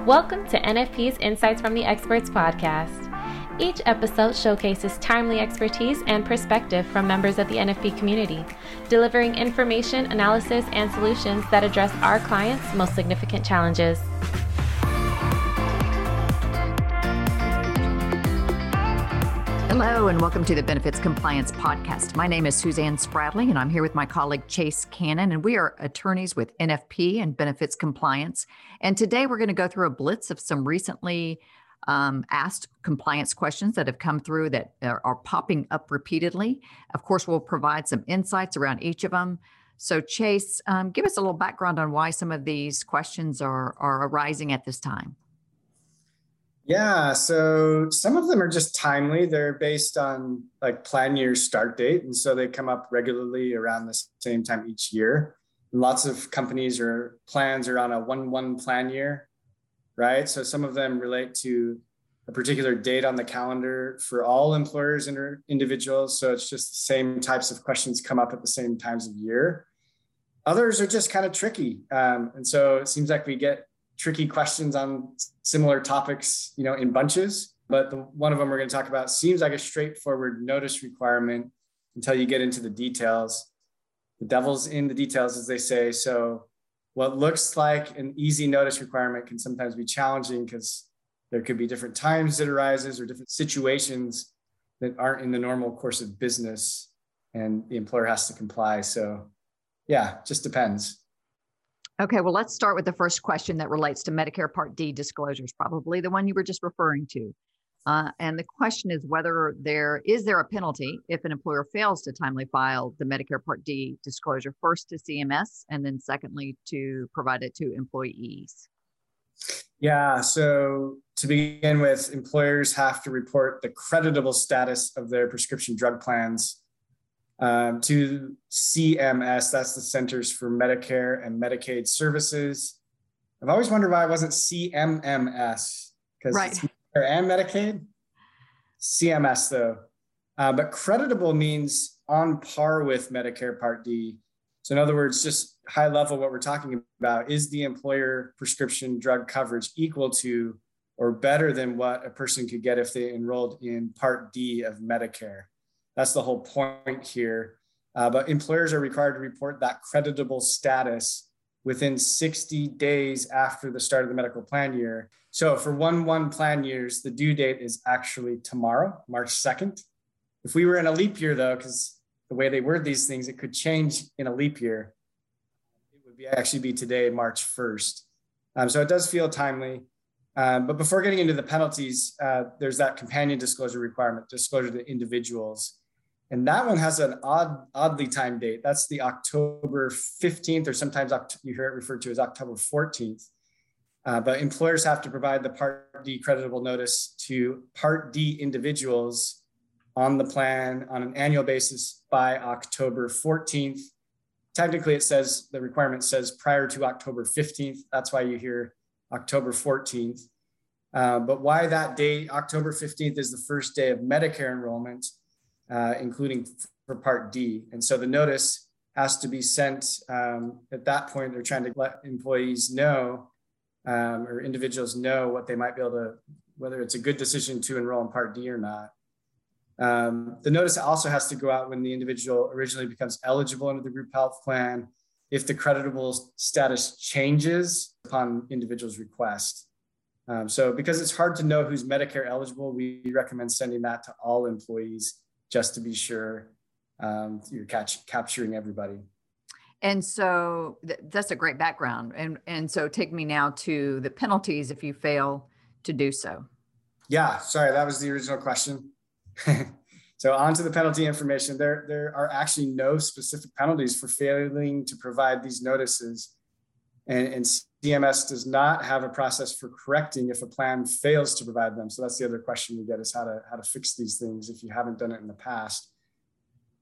Welcome to NFP's Insights from the Experts podcast. Each episode showcases timely expertise and perspective from members of the NFP community, delivering information, analysis, and solutions that address our clients' most significant challenges. Hello, and welcome to the Benefits Compliance Podcast. My name is Suzanne Spradley, and I'm here with my colleague Chase Cannon, and we are attorneys with NFP and Benefits Compliance. And today we're going to go through a blitz of some recently um, asked compliance questions that have come through that are, are popping up repeatedly. Of course, we'll provide some insights around each of them. So, Chase, um, give us a little background on why some of these questions are, are arising at this time. Yeah, so some of them are just timely. They're based on like plan year start date. And so they come up regularly around the same time each year. And lots of companies or plans are on a 1 1 plan year, right? So some of them relate to a particular date on the calendar for all employers and individuals. So it's just the same types of questions come up at the same times of year. Others are just kind of tricky. Um, and so it seems like we get tricky questions on similar topics, you know, in bunches. But the one of them we're going to talk about seems like a straightforward notice requirement until you get into the details. The devil's in the details, as they say. So what looks like an easy notice requirement can sometimes be challenging because there could be different times it arises or different situations that aren't in the normal course of business and the employer has to comply. So yeah, just depends. Okay, well, let's start with the first question that relates to Medicare Part D disclosures, probably the one you were just referring to. Uh, and the question is whether there is there a penalty if an employer fails to timely file the Medicare Part D disclosure first to CMS and then secondly to provide it to employees. Yeah, so to begin with, employers have to report the creditable status of their prescription drug plans um, to CMS, that's the Centers for Medicare and Medicaid Services. I've always wondered why it wasn't CMMS because right. it's Medicare and Medicaid. CMS though, uh, but creditable means on par with Medicare Part D. So in other words, just high level, what we're talking about is the employer prescription drug coverage equal to or better than what a person could get if they enrolled in Part D of Medicare. That's the whole point here. Uh, but employers are required to report that creditable status within 60 days after the start of the medical plan year. So for one one plan years, the due date is actually tomorrow, March 2nd. If we were in a leap year though, because the way they word these things, it could change in a leap year. It would be actually be today, March 1st. Um, so it does feel timely. Um, but before getting into the penalties, uh, there's that companion disclosure requirement, disclosure to individuals. And that one has an odd, oddly timed date. That's the October 15th, or sometimes you hear it referred to as October 14th. Uh, but employers have to provide the Part D creditable notice to Part D individuals on the plan on an annual basis by October 14th. Technically, it says the requirement says prior to October 15th. That's why you hear October 14th. Uh, but why that date, October 15th, is the first day of Medicare enrollment uh, including for Part D. And so the notice has to be sent um, at that point. They're trying to let employees know um, or individuals know what they might be able to, whether it's a good decision to enroll in Part D or not. Um, the notice also has to go out when the individual originally becomes eligible under the group health plan if the creditable status changes upon individual's request. Um, so because it's hard to know who's Medicare eligible, we recommend sending that to all employees just to be sure um, you're catch, capturing everybody. And so th- that's a great background. And and so take me now to the penalties if you fail to do so. Yeah, sorry, that was the original question. so on to the penalty information. There there are actually no specific penalties for failing to provide these notices. And, and CMS does not have a process for correcting if a plan fails to provide them. So that's the other question we get is how to how to fix these things if you haven't done it in the past.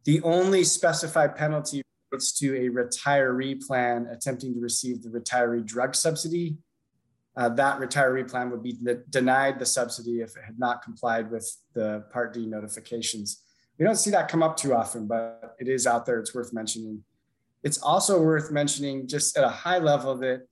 The only specified penalty relates to a retiree plan attempting to receive the retiree drug subsidy. Uh, that retiree plan would be denied the subsidy if it had not complied with the Part D notifications. We don't see that come up too often, but it is out there. It's worth mentioning. It's also worth mentioning, just at a high level, that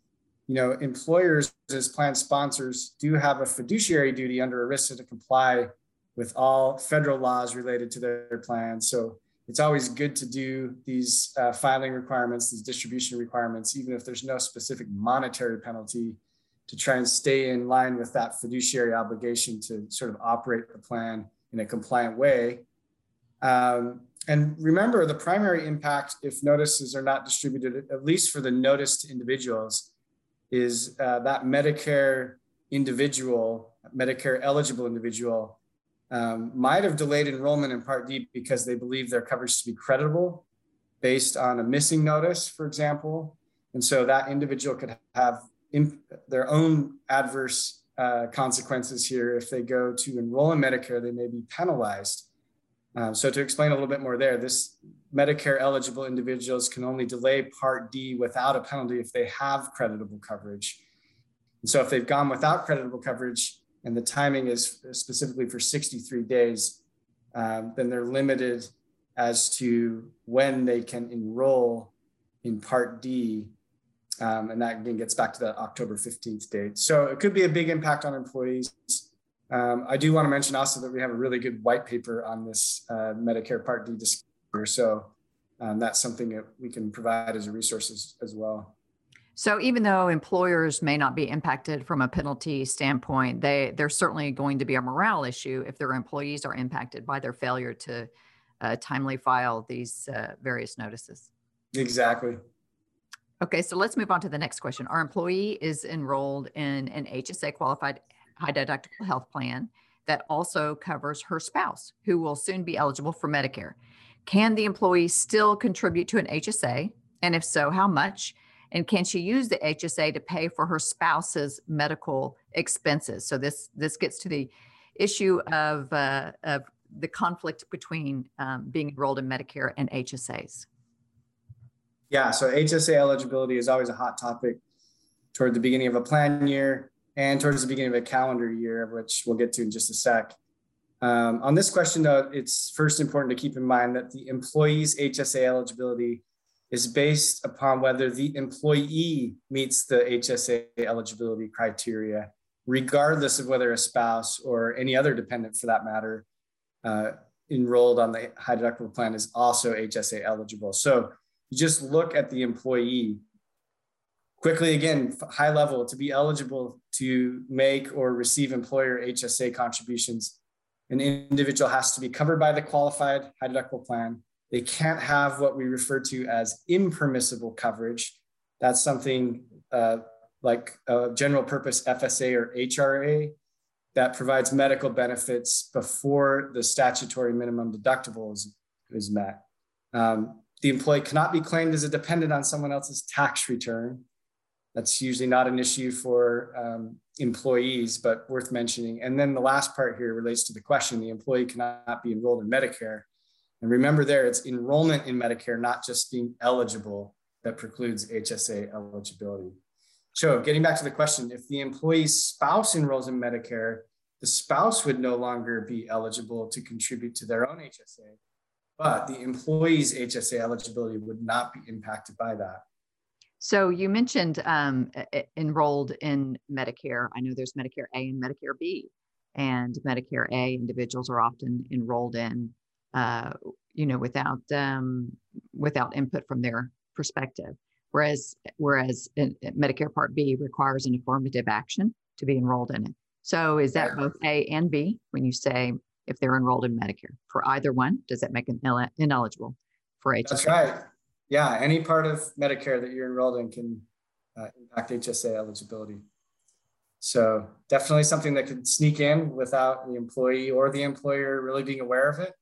you know, employers as plan sponsors do have a fiduciary duty under ERISA to comply with all federal laws related to their plans. So it's always good to do these uh, filing requirements, these distribution requirements, even if there's no specific monetary penalty to try and stay in line with that fiduciary obligation to sort of operate the plan in a compliant way. Um, and remember, the primary impact, if notices are not distributed, at least for the noticed individuals, is uh, that Medicare individual, Medicare eligible individual, um, might have delayed enrollment in Part D because they believe their coverage to be creditable based on a missing notice, for example. And so that individual could have their own adverse uh, consequences here. If they go to enroll in Medicare, they may be penalized. Um, so to explain a little bit more there, this Medicare eligible individuals can only delay Part D without a penalty if they have creditable coverage. And so if they've gone without creditable coverage and the timing is specifically for 63 days, um, then they're limited as to when they can enroll in Part D. Um, and that again gets back to that October 15th date. So it could be a big impact on employees. Um, I do want to mention also that we have a really good white paper on this uh, Medicare Part D disclosure. So um, that's something that we can provide as a resource as, as well. So even though employers may not be impacted from a penalty standpoint, they there's certainly going to be a morale issue if their employees are impacted by their failure to uh, timely file these uh, various notices. Exactly. Okay, so let's move on to the next question. Our employee is enrolled in an HSA qualified high deductible health plan that also covers her spouse, who will soon be eligible for Medicare. Can the employee still contribute to an HSA? And if so, how much? And can she use the HSA to pay for her spouse's medical expenses? So this this gets to the issue of, uh, of the conflict between um, being enrolled in Medicare and HSAs. Yeah, so HSA eligibility is always a hot topic toward the beginning of a plan year and towards the beginning of a calendar year, which we'll get to in just a sec. Um, on this question, though, it's first important to keep in mind that the employee's HSA eligibility is based upon whether the employee meets the HSA eligibility criteria, regardless of whether a spouse or any other dependent for that matter uh, enrolled on the high deductible plan is also HSA eligible. So you just look at the employee quickly again high level to be eligible to make or receive employer hsa contributions an individual has to be covered by the qualified high deductible plan. They can't have what we refer to as impermissible coverage. That's something uh, like a general purpose FSA or HRA that provides medical benefits before the statutory minimum deductible is, is met. Um, the employee cannot be claimed as a dependent on someone else's tax return. That's usually not an issue for um, employees, but worth mentioning. And then the last part here relates to the question the employee cannot be enrolled in Medicare. And remember, there it's enrollment in Medicare, not just being eligible, that precludes HSA eligibility. So, getting back to the question, if the employee's spouse enrolls in Medicare, the spouse would no longer be eligible to contribute to their own HSA, but the employee's HSA eligibility would not be impacted by that. So you mentioned um, enrolled in Medicare. I know there's Medicare A and Medicare B, and Medicare A individuals are often enrolled in, uh, you know, without um, without input from their perspective. Whereas whereas Medicare Part B requires an affirmative action to be enrolled in it. So is that both A and B when you say if they're enrolled in Medicare for either one? Does that make them ineligible for HSA? That's right yeah, any part of Medicare that you're enrolled in can uh, impact HSA eligibility. So definitely something that could sneak in without the employee or the employer really being aware of it.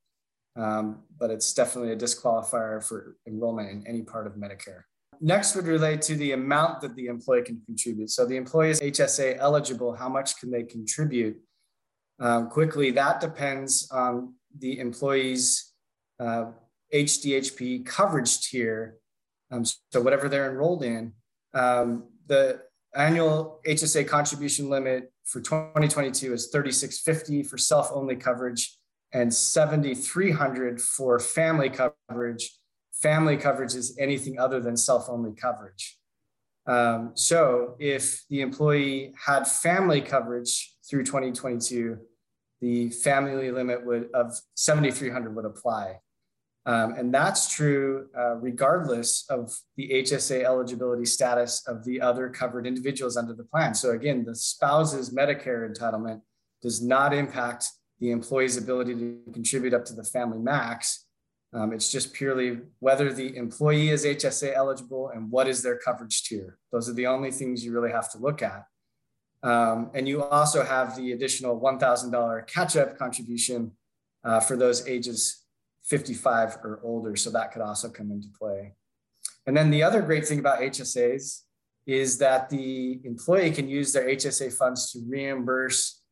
Um, but it's definitely a disqualifier for enrollment in any part of Medicare. Next would relate to the amount that the employee can contribute. So the employee is HSA eligible, how much can they contribute? Um, quickly, that depends on the employee's uh, HDHP coverage tier. Um, so whatever they're enrolled in, um, the annual HSA contribution limit for 2022 is 3650 for self-only coverage and 7300 for family coverage. Family coverage is anything other than self-only coverage. Um, so if the employee had family coverage through 2022, the family limit would of 7,300 would apply. Um, and that's true uh, regardless of the HSA eligibility status of the other covered individuals under the plan. So again, the spouse's Medicare entitlement does not impact the employee's ability to contribute up to the family max. Um, it's just purely whether the employee is HSA eligible and what is their coverage tier. Those are the only things you really have to look at. Um, and you also have the additional $1,000 catch up contribution uh, for those ages 55 or older. So that could also come into play. And then the other great thing about HSAs is that the employee can use their HSA funds to reimburse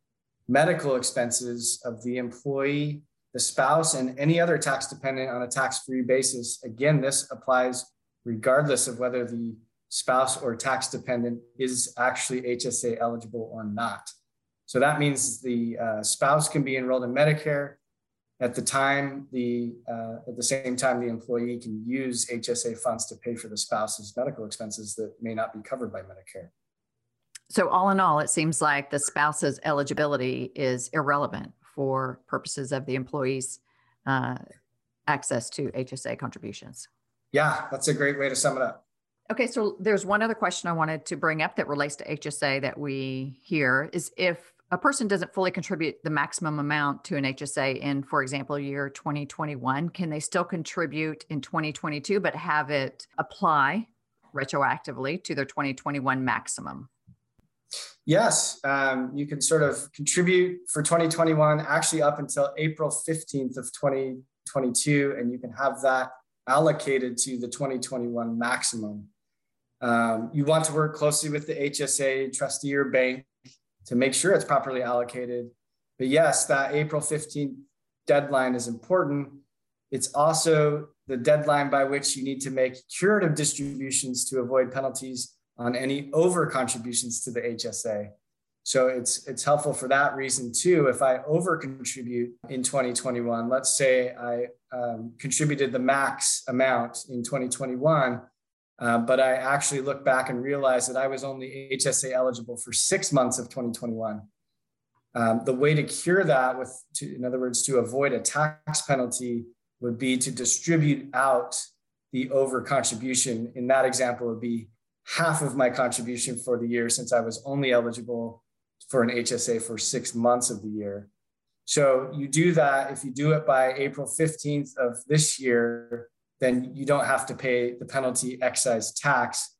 medical expenses of the employee, the spouse, and any other tax dependent on a tax free basis. Again, this applies regardless of whether the spouse or tax dependent is actually HSA eligible or not. So that means the uh, spouse can be enrolled in Medicare at the time the uh, at the same time the employee can use HSA funds to pay for the spouse's medical expenses that may not be covered by Medicare. So, all in all, it seems like the spouse's eligibility is irrelevant for purposes of the employee's uh, access to HSA contributions. Yeah, that's a great way to sum it up. Okay, so there's one other question I wanted to bring up that relates to HSA that we hear is if a person doesn't fully contribute the maximum amount to an HSA in, for example, year 2021, can they still contribute in 2022 but have it apply retroactively to their 2021 maximum? Yes, um, you can sort of contribute for 2021 actually up until April 15th of 2022, and you can have that allocated to the 2021 maximum. Um, you want to work closely with the HSA trustee or bank to make sure it's properly allocated. But yes, that April 15th deadline is important. It's also the deadline by which you need to make curative distributions to avoid penalties on any over contributions to the HSA. So it's it's helpful for that reason too. If I over contribute in 2021, let's say I um, contributed the max amount in 2021, uh, but I actually look back and realize that I was only HSA eligible for six months of 2021. Um, the way to cure that, with to, in other words, to avoid a tax penalty, would be to distribute out the over contribution. In that example, would be half of my contribution for the year since I was only eligible for an HSA for six months of the year. So you do that. If you do it by April 15th of this year, then you don't have to pay the penalty excise tax.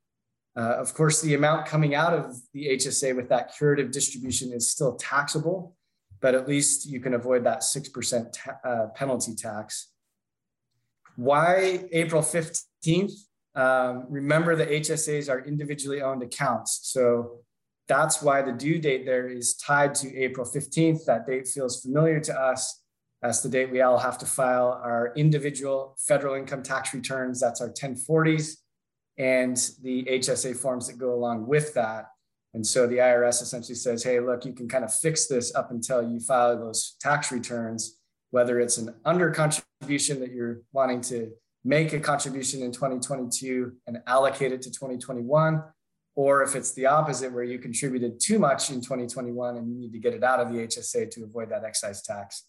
Uh, of course, the amount coming out of the HSA with that curative distribution is still taxable, but at least you can avoid that 6% ta- uh, penalty tax. Why April 15th? Um, remember, the HSAs are individually owned accounts. So that's why the due date there is tied to April 15th. That date feels familiar to us. That's the date we all have to file our individual federal income tax returns. That's our 1040s and the HSA forms that go along with that. And so the IRS essentially says, hey, look, you can kind of fix this up until you file those tax returns, whether it's an under contribution that you're wanting to make a contribution in 2022 and allocate it to 2021, or if it's the opposite, where you contributed too much in 2021 and you need to get it out of the HSA to avoid that excise tax.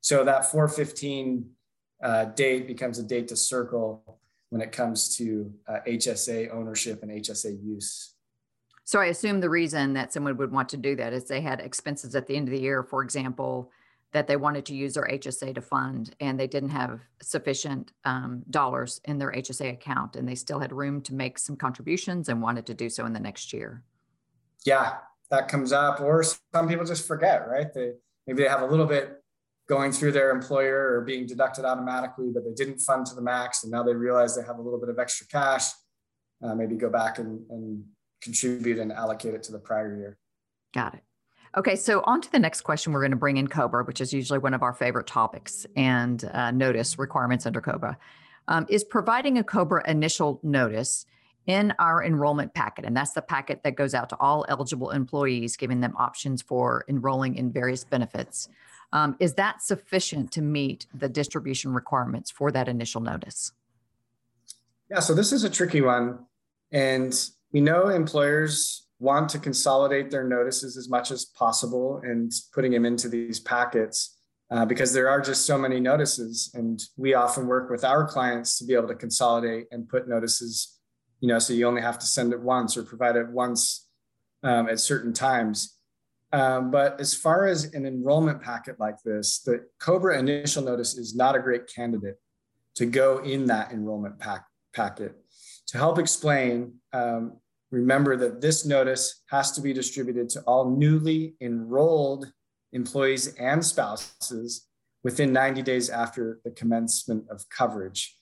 So that 415 uh, date becomes a date to circle when it comes to uh, HSA ownership and HSA use. So I assume the reason that someone would want to do that is they had expenses at the end of the year, for example, that they wanted to use their HSA to fund and they didn't have sufficient um, dollars in their HSA account and they still had room to make some contributions and wanted to do so in the next year. Yeah, that comes up. Or some people just forget, right? They maybe they have a little bit going through their employer or being deducted automatically, but they didn't fund to the max and now they realize they have a little bit of extra cash. Uh, maybe go back and, and contribute and allocate it to the prior year. Got it. Okay, so on to the next question. We're going to bring in COBRA, which is usually one of our favorite topics, and uh, notice requirements under COBRA. Um, is providing a COBRA initial notice in our enrollment packet. And that's the packet that goes out to all eligible employees, giving them options for enrolling in various benefits. Um, is that sufficient to meet the distribution requirements for that initial notice? Yeah, so this is a tricky one. And we know employers want to consolidate their notices as much as possible and putting them into these packets uh, because there are just so many notices. And we often work with our clients to be able to consolidate and put notices, you know, so you only have to send it once or provide it once um, at certain times. Um, but as far as an enrollment packet like this, the COBRA initial notice is not a great candidate to go in that enrollment pack, packet. To help explain, um, remember that this notice has to be distributed to all newly enrolled employees and spouses within 90 days after the commencement of coverage.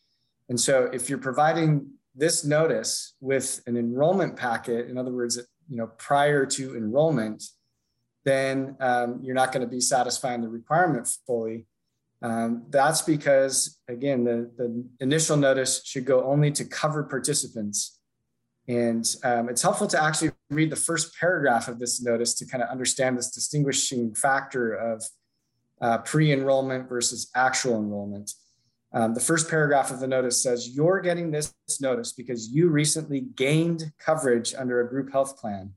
And so if you're providing this notice with an enrollment packet, in other words, you know, prior to enrollment, then um, you're not going to be satisfying the requirement fully. Um, that's because, again, the, the initial notice should go only to covered participants. And um, it's helpful to actually read the first paragraph of this notice to kind of understand this distinguishing factor of uh, pre enrollment versus actual enrollment. Um, the first paragraph of the notice says, You're getting this notice because you recently gained coverage under a group health plan.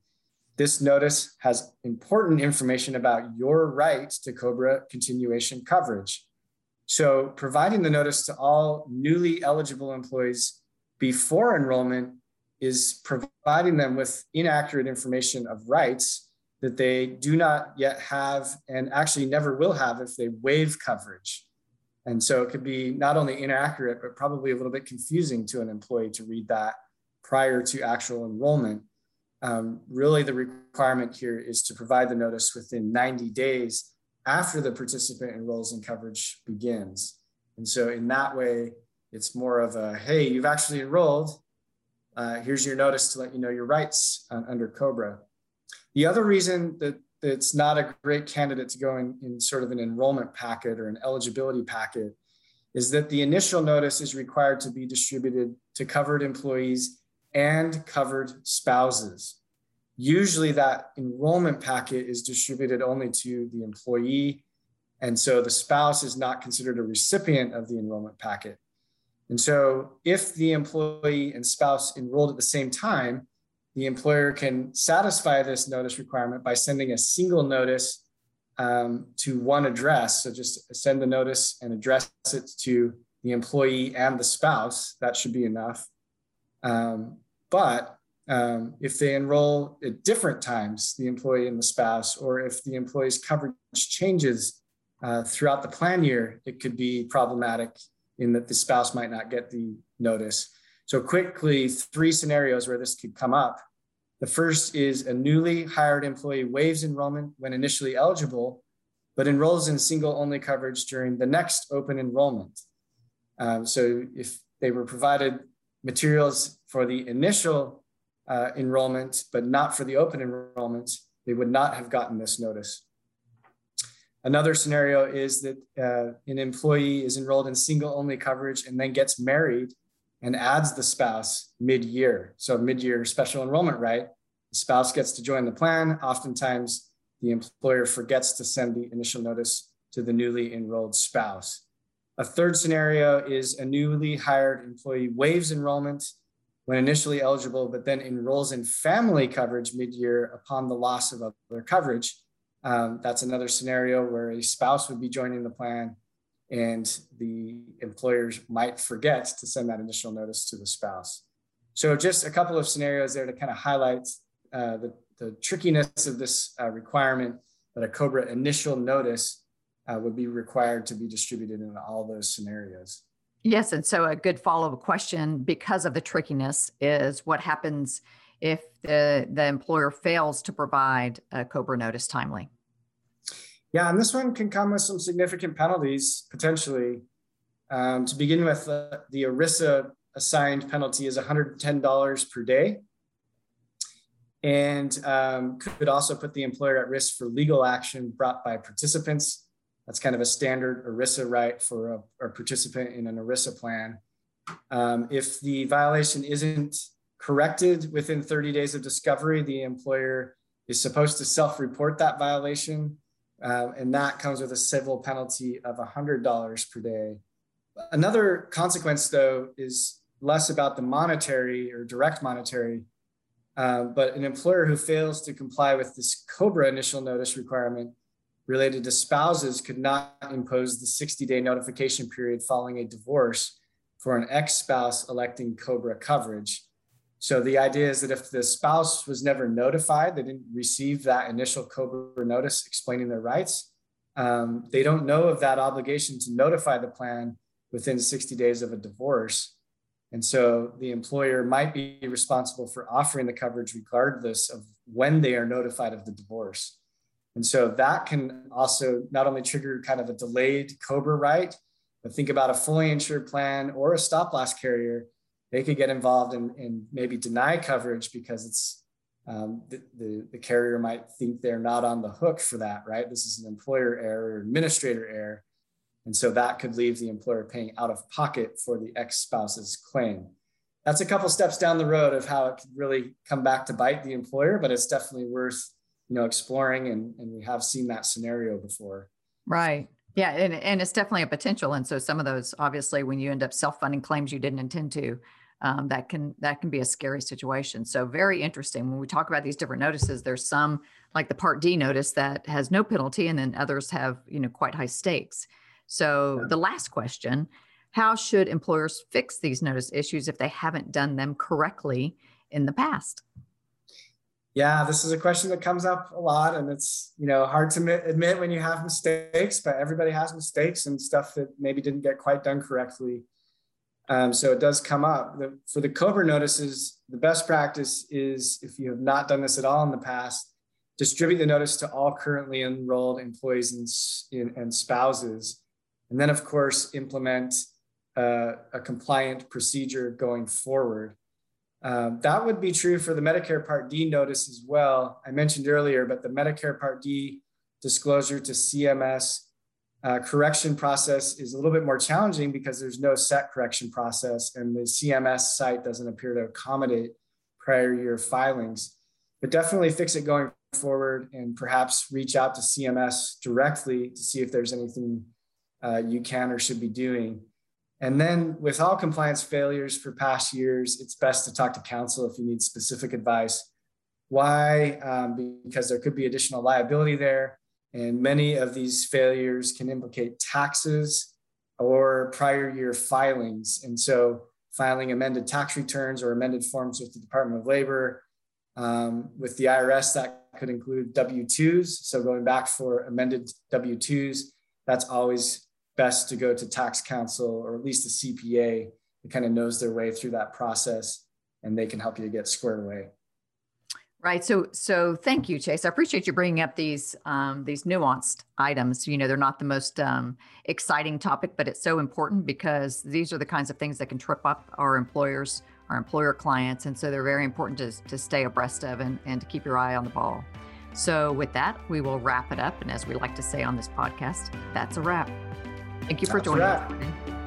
This notice has important information about your right to COBRA continuation coverage. So, providing the notice to all newly eligible employees before enrollment is providing them with inaccurate information of rights that they do not yet have and actually never will have if they waive coverage. And so it could be not only inaccurate, but probably a little bit confusing to an employee to read that prior to actual enrollment. Um, really, the requirement here is to provide the notice within 90 days after the participant enrolls and coverage begins. And so, in that way, it's more of a hey, you've actually enrolled. Uh, here's your notice to let you know your rights uh, under COBRA. The other reason that it's not a great candidate to go in, in sort of an enrollment packet or an eligibility packet is that the initial notice is required to be distributed to covered employees and covered spouses. Usually, that enrollment packet is distributed only to the employee. And so the spouse is not considered a recipient of the enrollment packet. And so, if the employee and spouse enrolled at the same time, the employer can satisfy this notice requirement by sending a single notice um, to one address. So just send the notice and address it to the employee and the spouse. That should be enough. Um, but um, if they enroll at different times, the employee and the spouse, or if the employee's coverage changes uh, throughout the plan year, it could be problematic in that the spouse might not get the notice. So quickly, three scenarios where this could come up. The first is a newly hired employee waives enrollment when initially eligible, but enrolls in single only coverage during the next open enrollment. Um, so if they were provided materials for the initial uh, enrollment, but not for the open enrollment, they would not have gotten this notice. Another scenario is that uh, an employee is enrolled in single only coverage and then gets married and adds the spouse mid-year. So mid-year special enrollment right, the spouse gets to join the plan. Oftentimes the employer forgets to send the initial notice to the newly enrolled spouse. A third scenario is a newly hired employee waives enrollment when initially eligible, but then enrolls in family coverage mid-year upon the loss of other coverage. Um, that's another scenario where a spouse would be joining the plan and the employers might forget to send that initial notice to the spouse. So just a couple of scenarios there to kind of highlight uh, the, the trickiness of this uh, requirement that a COBRA initial notice uh, would be required to be distributed in all those scenarios. Yes, and so a good follow-up question because of the trickiness is what happens if the, the employer fails to provide a COBRA notice timely? Yeah, and this one can come with some significant penalties potentially. Um, to begin with, uh, the ERISA assigned penalty is $110 per day and um, could also put the employer at risk for legal action brought by participants. That's kind of a standard ERISA right for a, a participant in an ERISA plan. Um, if the violation isn't corrected within 30 days of discovery, the employer is supposed to self report that violation um, and that comes with a civil penalty of $100 per day. Another consequence, though, is less about the monetary or direct monetary Um, but an employer who fails to comply with this COBRA initial notice requirement related to spouses could not impose the 60 day notification period following a divorce for an ex spouse electing COBRA coverage. So the idea is that if the spouse was never notified, they didn't receive that initial COBRA notice explaining their rights, um, they don't know of that obligation to notify the plan within 60 days of a divorce. And so the employer might be responsible for offering the coverage regardless of when they are notified of the divorce. And so that can also not only trigger kind of a delayed COBRA right, but think about a fully insured plan or a stop loss carrier. They could get involved and, maybe deny coverage because it's um, the, the, the, carrier might think they're not on the hook for that, right? This is an employer error or administrator error. And so that could leave the employer paying out of pocket for the ex spouse's claim. That's a couple steps down the road of how it could really come back to bite the employer, but it's definitely worth you know exploring and, and we have seen that scenario before. Right. Yeah, and, and it's definitely a potential. And so some of those, obviously, when you end up self-funding claims you didn't intend to, um, that can that can be a scary situation. So very interesting. When we talk about these different notices, there's some like the Part D notice that has no penalty, and then others have you know quite high stakes. So, the last question How should employers fix these notice issues if they haven't done them correctly in the past? Yeah, this is a question that comes up a lot, and it's you know hard to admit when you have mistakes, but everybody has mistakes and stuff that maybe didn't get quite done correctly. Um, so it does come up. The, for the COBRA notices, the best practice is if you have not done this at all in the past, distribute the notice to all currently enrolled employees and, and spouses and then, of course, implement uh, a compliant procedure going forward. Um, that would be true for the Medicare Part D notice as well. I mentioned earlier, but the Medicare Part D disclosure to CMS uh, correction process is a little bit more challenging because there's no set correction process and the CMS site doesn't appear to accommodate prior year filings. But definitely fix it going forward and perhaps reach out to CMS directly to see if there's anything uh, you can or should be doing. And then with all compliance failures for past years, it's best to talk to counsel if you need specific advice. Why? Um, because there could be additional liability there. And many of these failures can implicate taxes or prior year filings. And so filing amended tax returns or amended forms with the Department of Labor. Um, with the IRS, that could include W 2s. So going back for amended W 2s, that's always best to go to tax counsel or at least a CPA that kind of knows their way through that process and they can help you get squared away. Right. So, so thank you, Chase. I appreciate you bringing up these um, these nuanced items. You know, they're not the most um, exciting topic, but it's so important because these are the kinds of things that can trip up our employers, our employer clients, and so they're very important to to stay abreast of and and to keep your eye on the ball. So, with that, we will wrap it up. And as we like to say on this podcast, that's a wrap. Thank you for joining us.